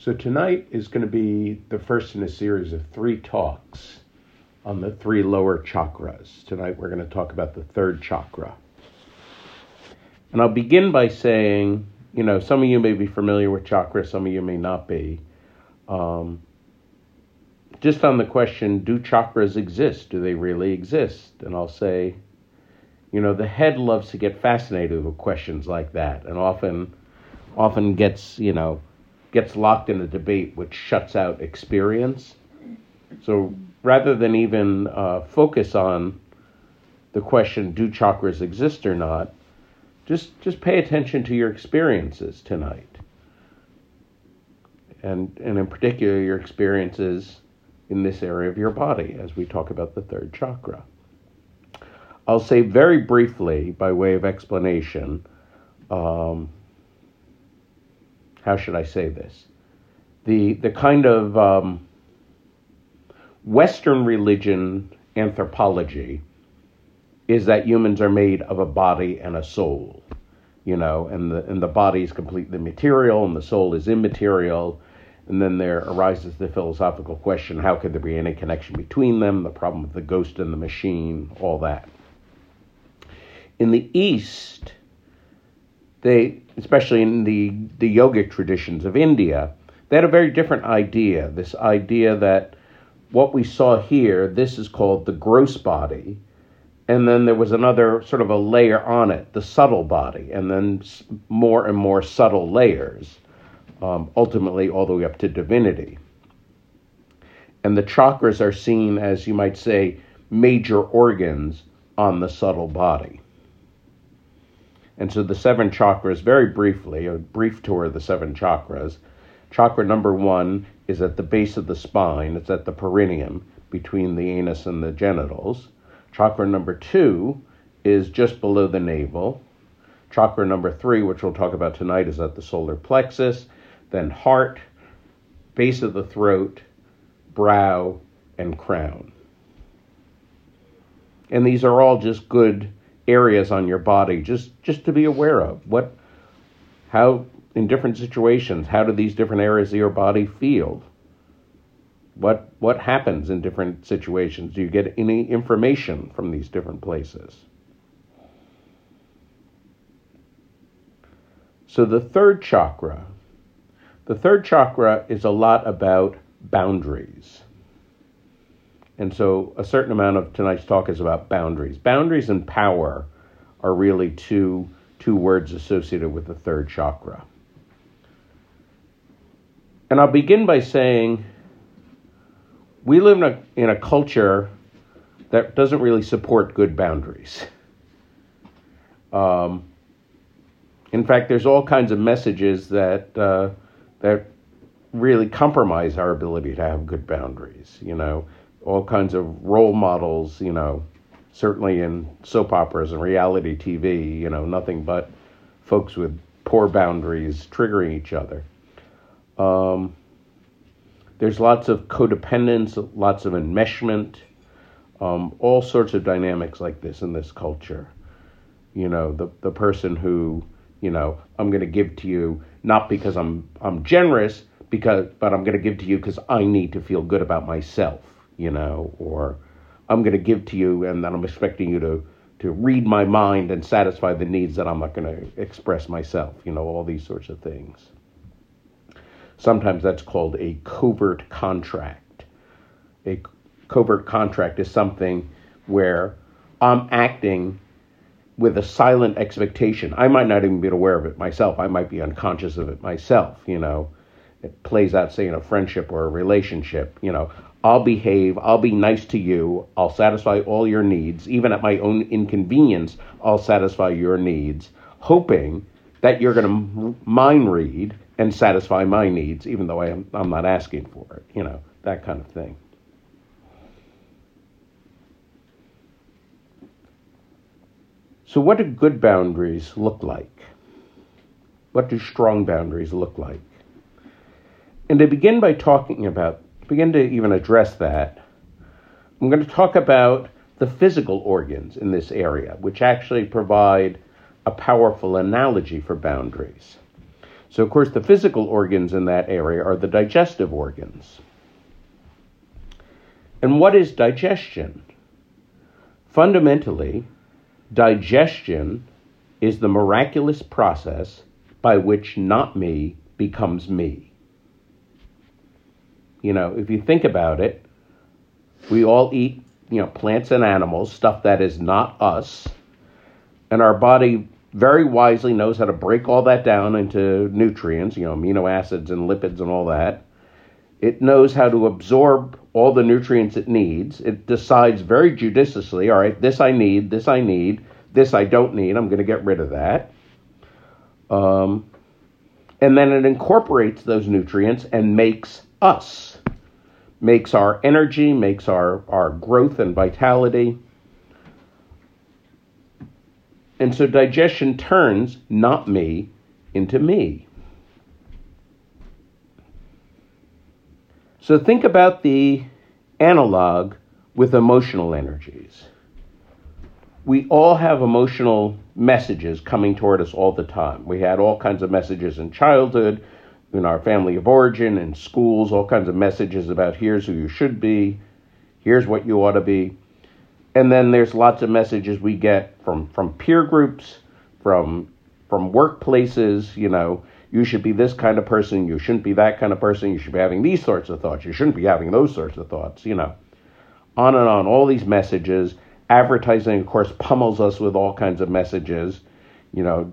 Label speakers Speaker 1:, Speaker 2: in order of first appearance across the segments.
Speaker 1: So tonight is going to be the first in a series of three talks on the three lower chakras. Tonight we're going to talk about the third chakra. And I'll begin by saying, you know, some of you may be familiar with chakra, some of you may not be. Um, just on the question, do chakras exist? Do they really exist? And I'll say, you know, the head loves to get fascinated with questions like that and often often gets, you know, gets locked in a debate which shuts out experience. So rather than even uh, focus on the question, do chakras exist or not, just just pay attention to your experiences tonight. And and in particular your experiences in this area of your body as we talk about the third chakra. I'll say very briefly, by way of explanation, um, how should I say this? The, the kind of um, Western religion anthropology is that humans are made of a body and a soul, you know, and the and the body is completely material and the soul is immaterial. And then there arises the philosophical question: How could there be any connection between them? The problem of the ghost and the machine, all that. In the East, they, especially in the the yogic traditions of India, they had a very different idea. This idea that what we saw here, this is called the gross body, and then there was another sort of a layer on it, the subtle body, and then more and more subtle layers, um, ultimately all the way up to divinity. And the chakras are seen as, you might say, major organs on the subtle body. And so the seven chakras, very briefly, a brief tour of the seven chakras. Chakra number one is at the base of the spine, it's at the perineum between the anus and the genitals. Chakra number two is just below the navel. Chakra number three, which we'll talk about tonight, is at the solar plexus, then heart, base of the throat, brow, and crown. And these are all just good areas on your body just, just to be aware of. What, how, in different situations, how do these different areas of your body feel? What what happens in different situations? Do you get any information from these different places? So the third chakra, the third chakra is a lot about boundaries. And so a certain amount of tonight's talk is about boundaries. Boundaries and power are really two two words associated with the third chakra. And I'll begin by saying we live in a, in a culture that doesn't really support good boundaries. Um, in fact, there's all kinds of messages that uh, that really compromise our ability to have good boundaries. You know, all kinds of role models. You know, certainly in soap operas and reality TV. You know, nothing but folks with poor boundaries triggering each other. Um, there's lots of codependence, lots of enmeshment, um, all sorts of dynamics like this in this culture. You know, the the person who, you know, I'm going to give to you not because I'm I'm generous, because but I'm going to give to you because I need to feel good about myself. You know, or I'm going to give to you and then I'm expecting you to to read my mind and satisfy the needs that I'm not going to express myself. You know, all these sorts of things. Sometimes that's called a covert contract. A covert contract is something where I'm acting with a silent expectation. I might not even be aware of it myself. I might be unconscious of it myself, you know. It plays out, say, in a friendship or a relationship. You know, I'll behave, I'll be nice to you, I'll satisfy all your needs, even at my own inconvenience, I'll satisfy your needs, hoping that you're going to mind read and satisfy my needs, even though I am, I'm not asking for it, you know, that kind of thing. So, what do good boundaries look like? What do strong boundaries look like? And to begin by talking about, begin to even address that, I'm going to talk about the physical organs in this area, which actually provide a powerful analogy for boundaries. So, of course, the physical organs in that area are the digestive organs. And what is digestion? Fundamentally, digestion is the miraculous process by which not me becomes me. You know, if you think about it, we all eat, you know, plants and animals, stuff that is not us, and our body very wisely knows how to break all that down into nutrients, you know, amino acids and lipids and all that. It knows how to absorb all the nutrients it needs. It decides very judiciously, all right, this I need, this I need, this I don't need, I'm going to get rid of that. Um, and then it incorporates those nutrients and makes us, makes our energy, makes our, our growth and vitality. And so digestion turns not me into me. So think about the analog with emotional energies. We all have emotional messages coming toward us all the time. We had all kinds of messages in childhood, in our family of origin, in schools, all kinds of messages about here's who you should be, here's what you ought to be. And then there's lots of messages we get from, from peer groups, from from workplaces, you know, you should be this kind of person, you shouldn't be that kind of person, you should be having these sorts of thoughts, you shouldn't be having those sorts of thoughts, you know. On and on, all these messages. Advertising, of course, pummels us with all kinds of messages, you know,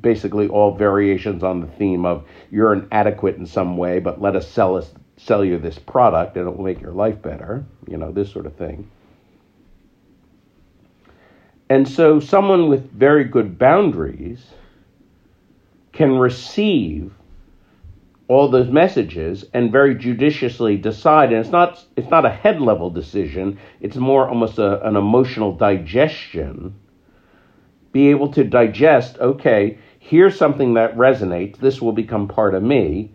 Speaker 1: basically all variations on the theme of you're inadequate in some way, but let us sell us sell you this product and it will make your life better, you know, this sort of thing. And so someone with very good boundaries can receive all those messages and very judiciously decide and it's not it's not a head level decision it's more almost a, an emotional digestion be able to digest okay here's something that resonates this will become part of me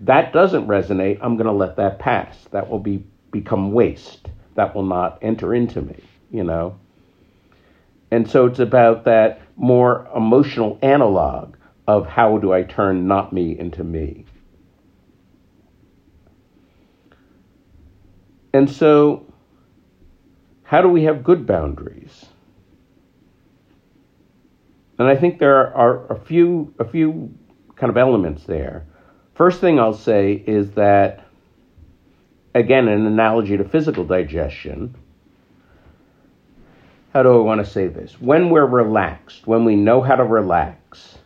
Speaker 1: that doesn't resonate i'm going to let that pass that will be become waste that will not enter into me you know and so it's about that more emotional analog of how do I turn not me into me. And so, how do we have good boundaries? And I think there are a few, a few kind of elements there. First thing I'll say is that, again, an analogy to physical digestion. How do I want to say this? When we're relaxed, when we know how to relax,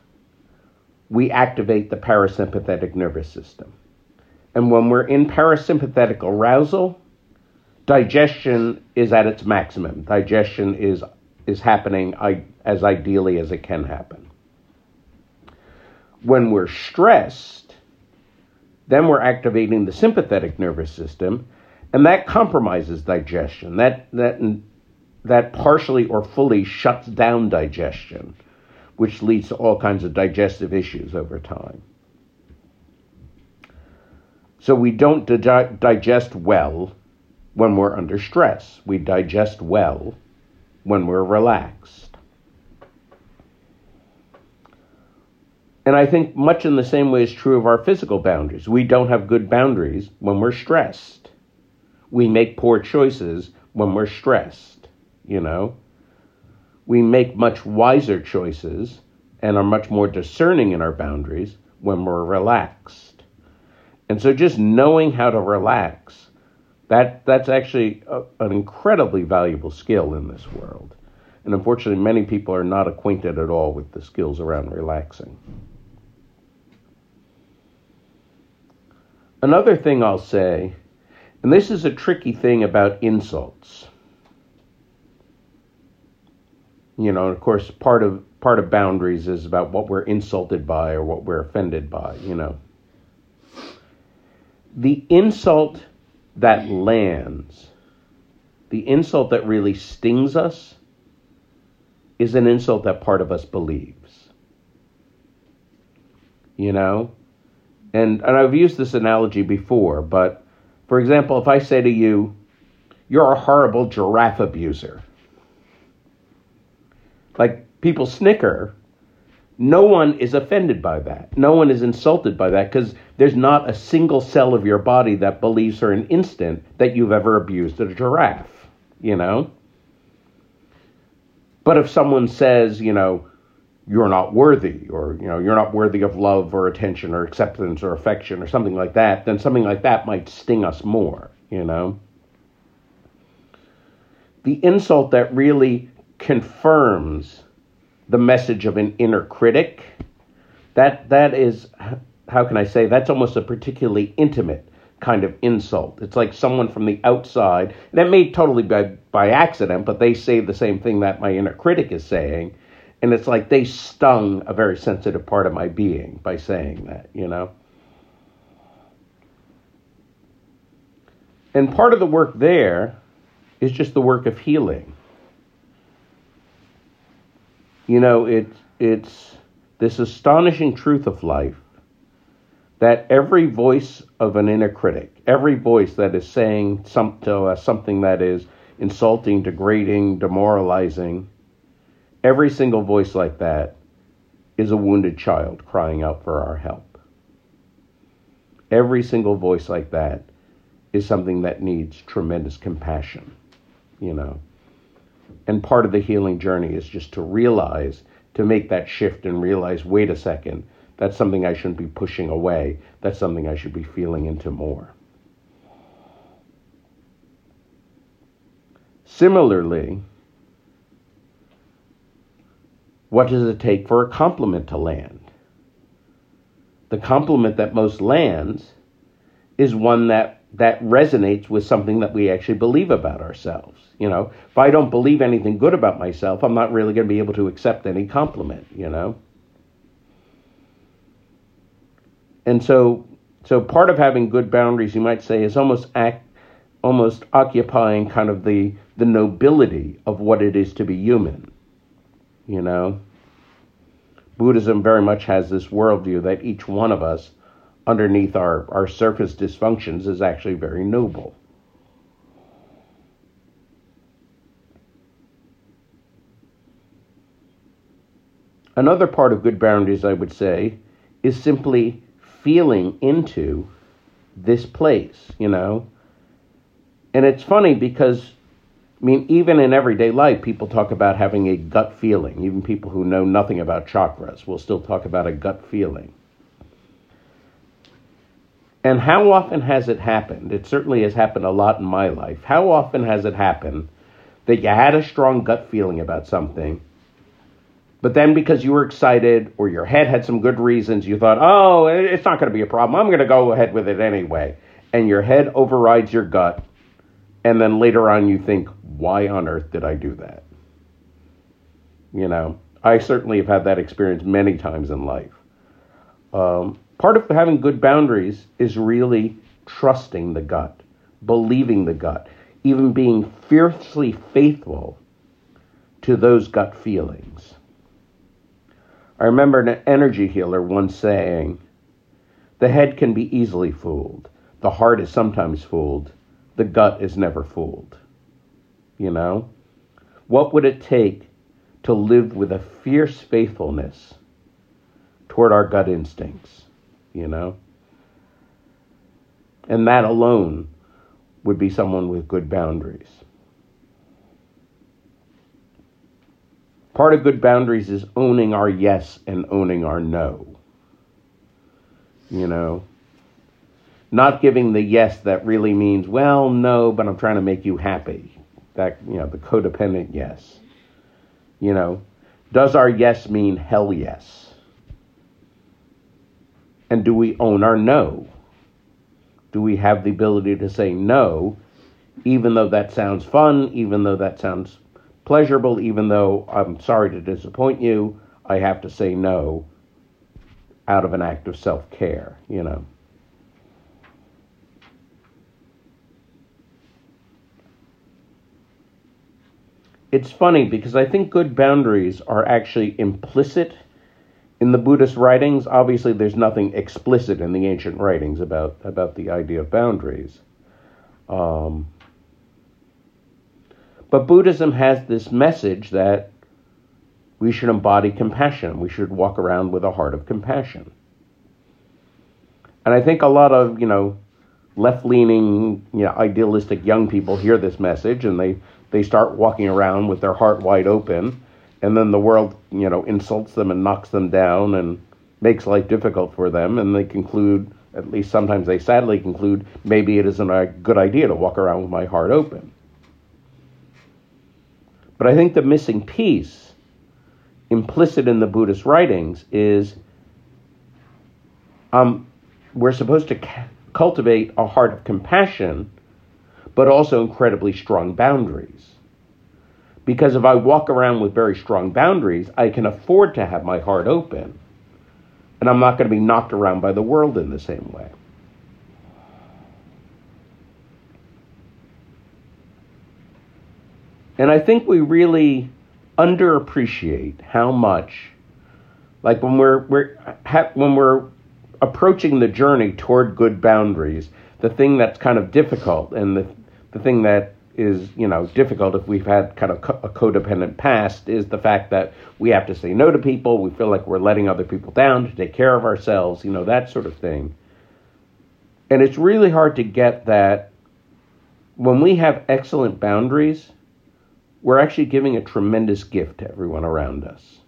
Speaker 1: we activate the parasympathetic nervous system. And when we're in parasympathetic arousal, digestion is at its maximum. Digestion is, is happening as ideally as it can happen. When we're stressed, then we're activating the sympathetic nervous system, and that compromises digestion. That, that, that partially or fully shuts down digestion which leads to all kinds of digestive issues over time. So we don't di- digest well when we're under stress. We digest well when we're relaxed. And I think much in the same way is true of our physical boundaries. We don't have good boundaries when we're stressed. We make poor choices when we're stressed, you know? we make much wiser choices and are much more discerning in our boundaries when we're relaxed. And so just knowing how to relax, that, that's actually a, an incredibly valuable skill in this world. And unfortunately, many people are not acquainted at all with the skills around relaxing. Another thing I'll say, and this is a tricky thing about insults you know, of course, part of part of boundaries is about what we're insulted by or what we're offended by. You know, the insult that lands, the insult that really stings us, is an insult that part of us believes. You know, and and I've used this analogy before, but for example, if I say to you, "You're a horrible giraffe abuser." like people snicker, no one is offended by that. No one is insulted by that because there's not a single cell of your body that believes for an instant that you've ever abused a giraffe, you know? But if someone says, you know, you're not worthy or you know you're not worthy of love or attention or acceptance or affection or something like that then something like that might sting us more you know the insult that really confirms the message of an inner critic that that is how can i say that's almost a particularly intimate kind of insult. It's like someone from the outside that may totally by by accident but they say the same thing that my inner critic is saying and it's like they stung a very sensitive part of my being by saying that you know? And part of the work there is just the work of healing. You know, it, it's this astonishing truth of life that every voice of an inner critic, every voice that is saying some, to us something that is insulting, degrading, demoralizing, every single voice like that is a wounded child crying out for our help. Every single voice like that is something that needs tremendous compassion, you know. And part of the healing journey is just to realize, to make that shift and realize wait a second, that's something I shouldn't be pushing away. That's something I should be feeling into more. Similarly, what does it take for a compliment to land? The compliment that most lands is one that, that resonates with something that we actually believe about ourselves. You know, if I don't believe anything good about myself, I'm not really going to be able to accept any compliment, you know? And so so part of having good boundaries, you might say, is almost act almost occupying kind of the the nobility of what it is to be human. You know? Buddhism very much has this worldview that each one of us, underneath our, our surface dysfunctions, is actually very noble. Another part of good boundaries, I would say, is simply feeling into this place, you know? And it's funny because, I mean, even in everyday life, people talk about having a gut feeling. Even people who know nothing about chakras will still talk about a gut feeling. And how often has it happened? It certainly has happened a lot in my life. How often has it happened that you had a strong gut feeling about something? But then because you were excited or your head had some good reasons, you thought, oh, it's not going to be a problem. I'm going to go ahead with it anyway. And your head overrides your gut. And then later on, you think, why on earth did I do that? You know, I certainly have had that experience many times in life. Um, part of having good boundaries is really trusting the gut, believing the gut, even being fiercely faithful to those gut feelings. I remember an energy healer once saying, The head can be easily fooled. The heart is sometimes fooled. The gut is never fooled. You know? What would it take to live with a fierce faithfulness toward our gut instincts? You know? And that alone would be someone with good boundaries. Part of good boundaries is owning our yes and owning our no. You know, not giving the yes that really means, well, no, but I'm trying to make you happy. That, you know, the codependent yes. You know, does our yes mean hell yes? And do we own our no? Do we have the ability to say no, even though that sounds fun, even though that sounds pleasurable, even though I'm sorry to disappoint you, I have to say no out of an act of self care, you know. It's funny because I think good boundaries are actually implicit in the Buddhist writings. Obviously, there's nothing explicit in the ancient writings about, about the idea of boundaries. Um, but Buddhism has this message that we should embody compassion. We should walk around with a heart of compassion. And I think a lot of, you know, left leaning, you know, idealistic young people hear this message and they, they start walking around with their heart wide open. And then the world, you know, insults them and knocks them down and makes life difficult for them. And they conclude, at least sometimes they sadly conclude, maybe it isn't a good idea to walk around with my heart open. But I think the missing piece implicit in the Buddhist writings is um, we're supposed to cultivate a heart of compassion, but also incredibly strong boundaries. Because if I walk around with very strong boundaries, I can afford to have my heart open. And I'm not going to be knocked around by the world in the same way. And I think we really underappreciate how much, like when we're, we're when we're approaching the journey toward good boundaries, the thing that's kind of difficult and the, the thing that is, you know, difficult if we've had kind of co- a codependent past is the fact that we have to say no to people. We feel like we're letting other people down to take care of ourselves, you know, that sort of thing. And it's really hard to get that when we have excellent boundaries, we're actually giving a tremendous gift to everyone around us.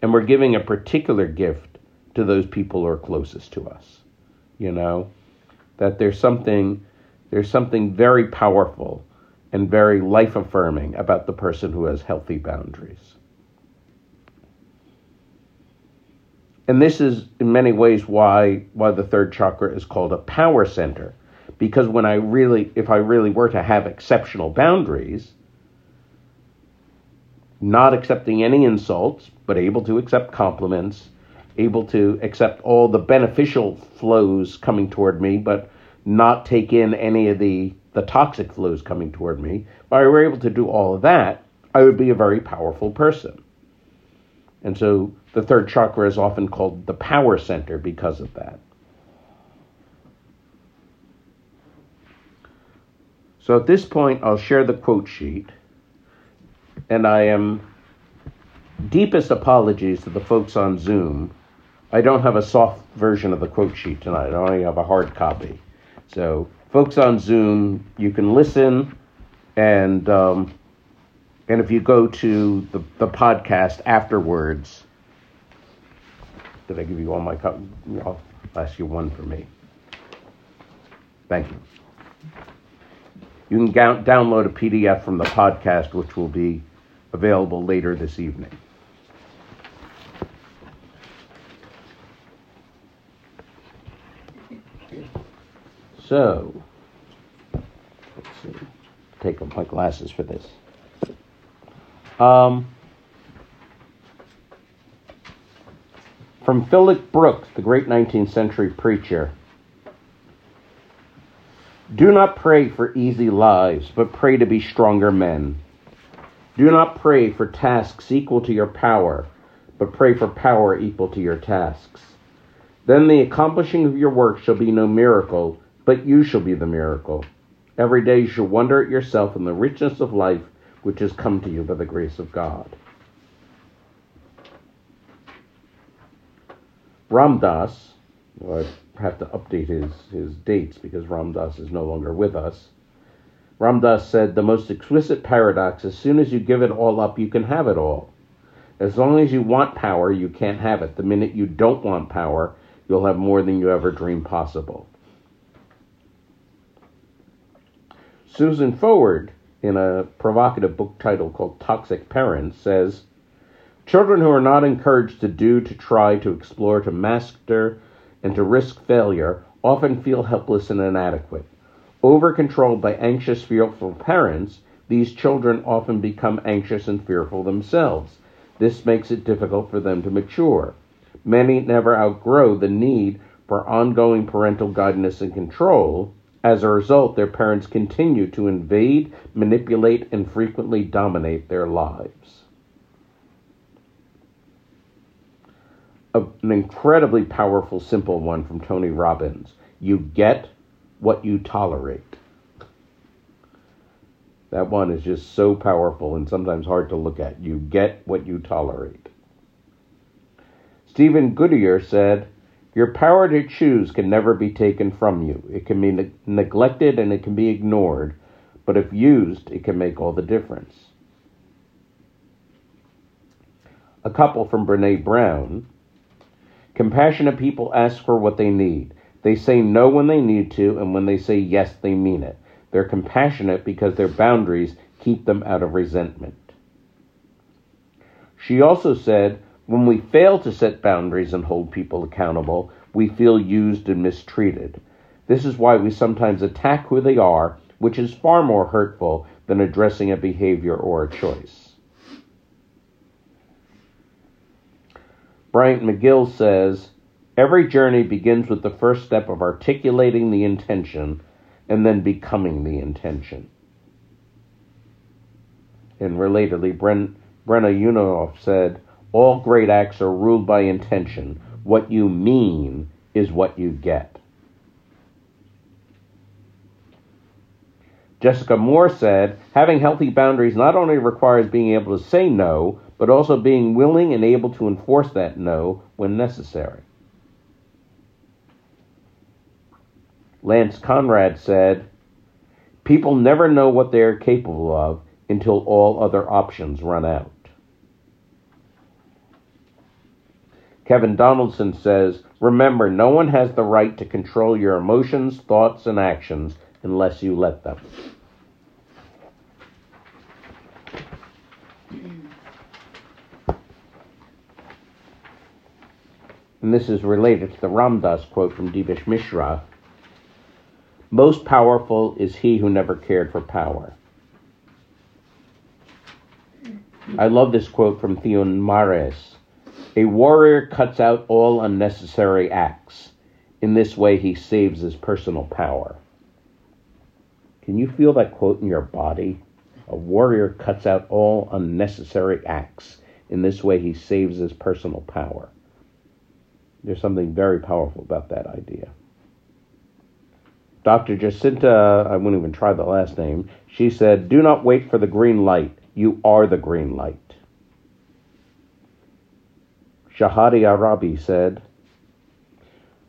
Speaker 1: And we're giving a particular gift to those people who are closest to us. You know, that there's something there's something very powerful and very life affirming about the person who has healthy boundaries. And this is in many ways why why the third chakra is called a power center because when I really if I really were to have exceptional boundaries not accepting any insults but able to accept compliments able to accept all the beneficial flows coming toward me, but not take in any of the, the toxic flows coming toward me, if I were able to do all of that, I would be a very powerful person. And so the third chakra is often called the power center because of that. So at this point, I'll share the quote sheet, and I am deepest apologies to the folks on Zoom I don't have a soft version of the quote sheet tonight. I only have a hard copy. So, folks on Zoom, you can listen, and um, and if you go to the, the podcast afterwards, did I give you all my copies? I'll ask you one for me. Thank you. You can download a PDF from the podcast, which will be available later this evening. So, let's see. Take off my glasses for this. Um, from Philip Brooks, the great 19th century preacher. Do not pray for easy lives, but pray to be stronger men. Do not pray for tasks equal to your power, but pray for power equal to your tasks. Then the accomplishing of your work shall be no miracle, but you shall be the miracle. Every day you shall wonder at yourself and the richness of life which has come to you by the grace of God. Ram Dass, I have to update his, his dates because Ram Dass is no longer with us. Ram Dass said, The most exquisite paradox as soon as you give it all up, you can have it all. As long as you want power, you can't have it. The minute you don't want power, you'll have more than you ever dreamed possible. Susan Forward, in a provocative book title called Toxic Parents, says Children who are not encouraged to do, to try, to explore, to master, and to risk failure often feel helpless and inadequate. Over controlled by anxious, fearful parents, these children often become anxious and fearful themselves. This makes it difficult for them to mature. Many never outgrow the need for ongoing parental guidance and control as a result, their parents continue to invade, manipulate, and frequently dominate their lives. an incredibly powerful, simple one from Tony Robbins. You get what you tolerate. That one is just so powerful and sometimes hard to look at. You get what you tolerate. Stephen Goodier said, Your power to choose can never be taken from you. It can be ne- neglected and it can be ignored, but if used, it can make all the difference. A couple from Brene Brown. Compassionate people ask for what they need. They say no when they need to, and when they say yes, they mean it. They're compassionate because their boundaries keep them out of resentment. She also said, when we fail to set boundaries and hold people accountable, we feel used and mistreated. This is why we sometimes attack who they are, which is far more hurtful than addressing a behavior or a choice. Bryant McGill says, Every journey begins with the first step of articulating the intention and then becoming the intention. And relatedly, Bren, Brenna Yovanoff said, All great acts are ruled by intention. What you mean is what you get. Jessica Moore said, Having healthy boundaries not only requires being able to say no, but also being willing and able to enforce that no when necessary. Lance Conrad said, People never know what they are capable of until all other options run out. Kevin Donaldson says, Remember, no one has the right to control your emotions, thoughts, and actions unless you let them. And this is related to the Ram Dass quote from Divish Mishra, most powerful is he who never cared for power. I love this quote from Theun Mares. A warrior cuts out all unnecessary acts. In this way, he saves his personal power. Can you feel that quote in your body? A warrior cuts out all unnecessary acts. In this way, he saves his personal power. There's something very powerful about that idea. Dr. Jacinta, I won't even try the last name, she said, Do not wait for the green light. You are the green light. Shahida Arabi said,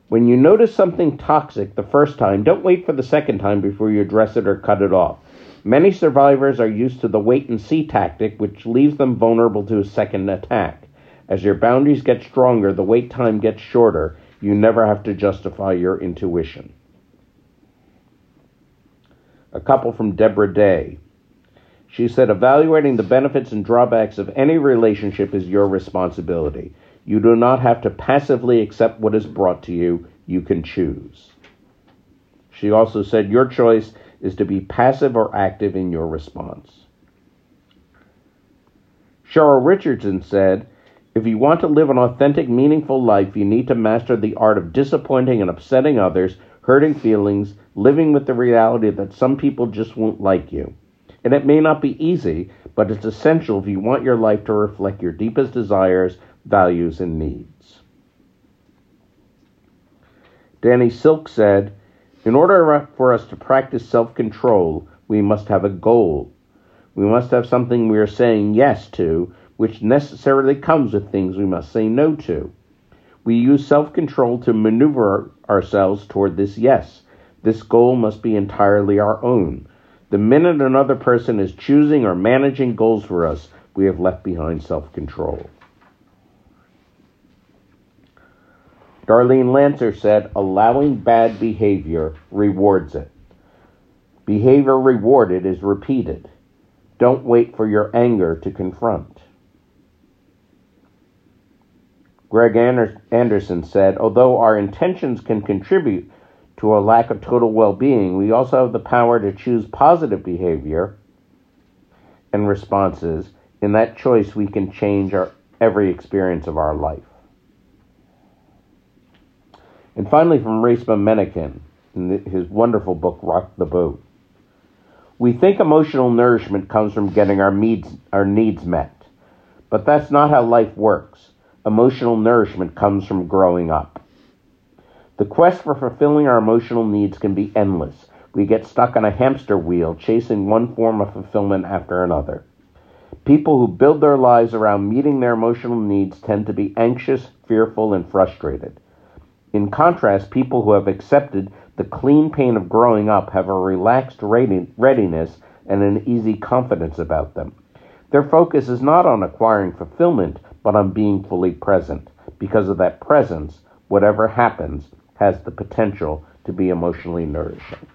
Speaker 1: When you notice something toxic the first time, don't wait for the second time before you address it or cut it off. Many survivors are used to the wait and see tactic, which leaves them vulnerable to a second attack. As your boundaries get stronger, the wait time gets shorter. You never have to justify your intuition a couple from Deborah Day. She said, evaluating the benefits and drawbacks of any relationship is your responsibility. You do not have to passively accept what is brought to you, you can choose. She also said, your choice is to be passive or active in your response. Cheryl Richardson said, if you want to live an authentic, meaningful life, you need to master the art of disappointing and upsetting others hurting feelings, living with the reality that some people just won't like you. And it may not be easy, but it's essential if you want your life to reflect your deepest desires, values, and needs. Danny Silk said, In order for us to practice self control, we must have a goal. We must have something we are saying yes to, which necessarily comes with things we must say no to. We use self control to maneuver ourselves toward this yes. This goal must be entirely our own. The minute another person is choosing or managing goals for us, we have left behind self control. Darlene Lancer said, allowing bad behavior rewards it. Behavior rewarded is repeated. Don't wait for your anger to confront. Greg Anderson said, although our intentions can contribute to a lack of total well being, we also have the power to choose positive behavior and responses. In that choice, we can change our, every experience of our life. And finally, from Resmaa Menakem, in his wonderful book, Rock the Boat. We think emotional nourishment comes from getting our needs, our needs met, but that's not how life works emotional nourishment comes from growing up. The quest for fulfilling our emotional needs can be endless, We get stuck on a hamster wheel, chasing one form of fulfillment after another. People who build their lives around meeting their emotional needs tend to be anxious, fearful, and frustrated. In contrast, people who have accepted the clean pain of growing up have a relaxed readiness and an easy confidence about them. Their focus is not on acquiring fulfillment, but on being fully present. Because of that presence, whatever happens has the potential to be emotionally nourishing.